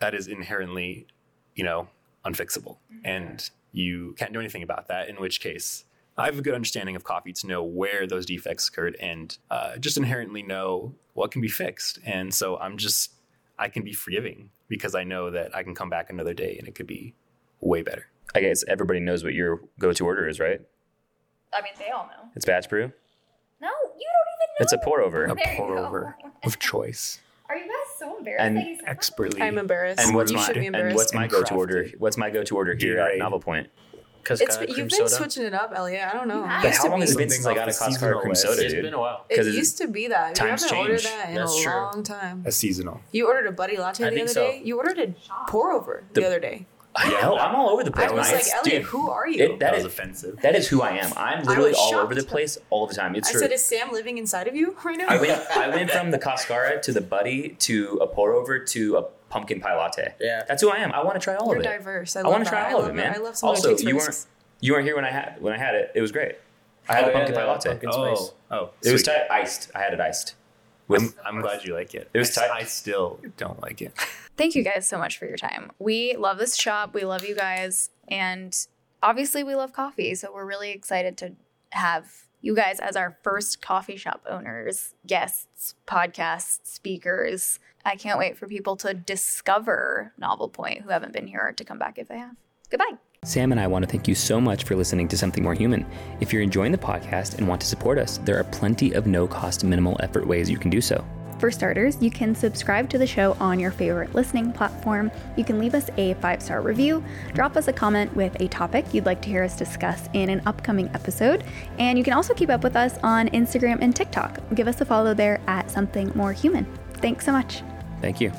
C: that is inherently, you know, unfixable, and you can't do anything about that. In which case, I have a good understanding of coffee to know where those defects occurred and uh, just inherently know what can be fixed. And so I'm just, I can be forgiving because I know that I can come back another day and it could be way better.
B: I guess everybody knows what your go to order is, right?
A: I mean, they all know.
B: It's batch brew?
A: No, you don't even know.
B: It's a pour over.
C: A pour over of choice.
A: Are you guys so embarrassed
C: and
A: that you
C: expertly?
D: I'm embarrassed.
B: And what's
D: you
B: my
D: should be
B: and what's my go to
C: crafted.
B: order? What's my go to order here at Novel Point?
E: Cause
D: it's uh,
E: cream
D: you've been
E: soda.
D: switching it up, Elliot. I don't know.
B: But how long has it been since I
C: Something
B: got a
C: Cascara
B: cream
C: list.
B: soda,
E: It's
B: dude?
E: been a while.
D: It
B: 'Cause it-
D: used to be that. You
B: times
D: haven't ordered
B: change.
D: that in
E: That's
D: a
E: true.
D: long time.
C: A seasonal.
D: You ordered a Buddy Latte
E: I
D: the other
E: so.
D: day. You ordered a pour over the,
B: The-
D: other day.
B: Hell, I'm all over the place.
D: I was like, Elliot,
B: Dude,
D: who are you?
B: it- that
C: That was
B: is
C: offensive.
B: that is who I am. I'm literally
D: was
B: all over the place all the time. It's
D: I
B: true.
D: said, is Sam living inside of you right now?
B: I went I went from the Cascara to the Buddy to a pour over to a pumpkin pie latte.
E: Yeah.
B: That's who I am. I want to try all
D: You're
B: of it.
D: diverse. I,
B: I want to try all of it, man.
D: that. I love someone
B: also,
D: who takes
B: you
D: risks.
B: weren't you weren't here when I had when I had it. It was great. I had
E: Oh,
B: the
E: yeah,
B: pumpkin pie latte.
E: pumpkin
C: Oh,
E: spice.
C: oh, oh
B: It was
C: sweet.
B: tight, iced. I had it iced.
C: I'm,
B: With
C: I'm glad you like it.
B: It was tight.
C: I still don't like it.
A: Thank you guys so much for your time. We love this shop. We love you guys. And obviously, we love coffee. So we're really excited to have you guys as our first coffee shop owners, guests, podcast speakers. I can't wait for people to discover Novel Point who haven't been here to come back if they have. Goodbye.
B: Sam and I want to thank you so much for listening to Something More Human. If you're enjoying the podcast and want to support us, there are plenty of no cost, minimal effort ways you can do so.
A: For starters, you can subscribe to the show on your favorite listening platform. You can leave us a five star review, drop us a comment with a topic you'd like to hear us discuss in an upcoming episode, and you can also keep up with us on Instagram and TikTok. Give us a follow there at Something More Human. Thanks so much.
B: Thank you.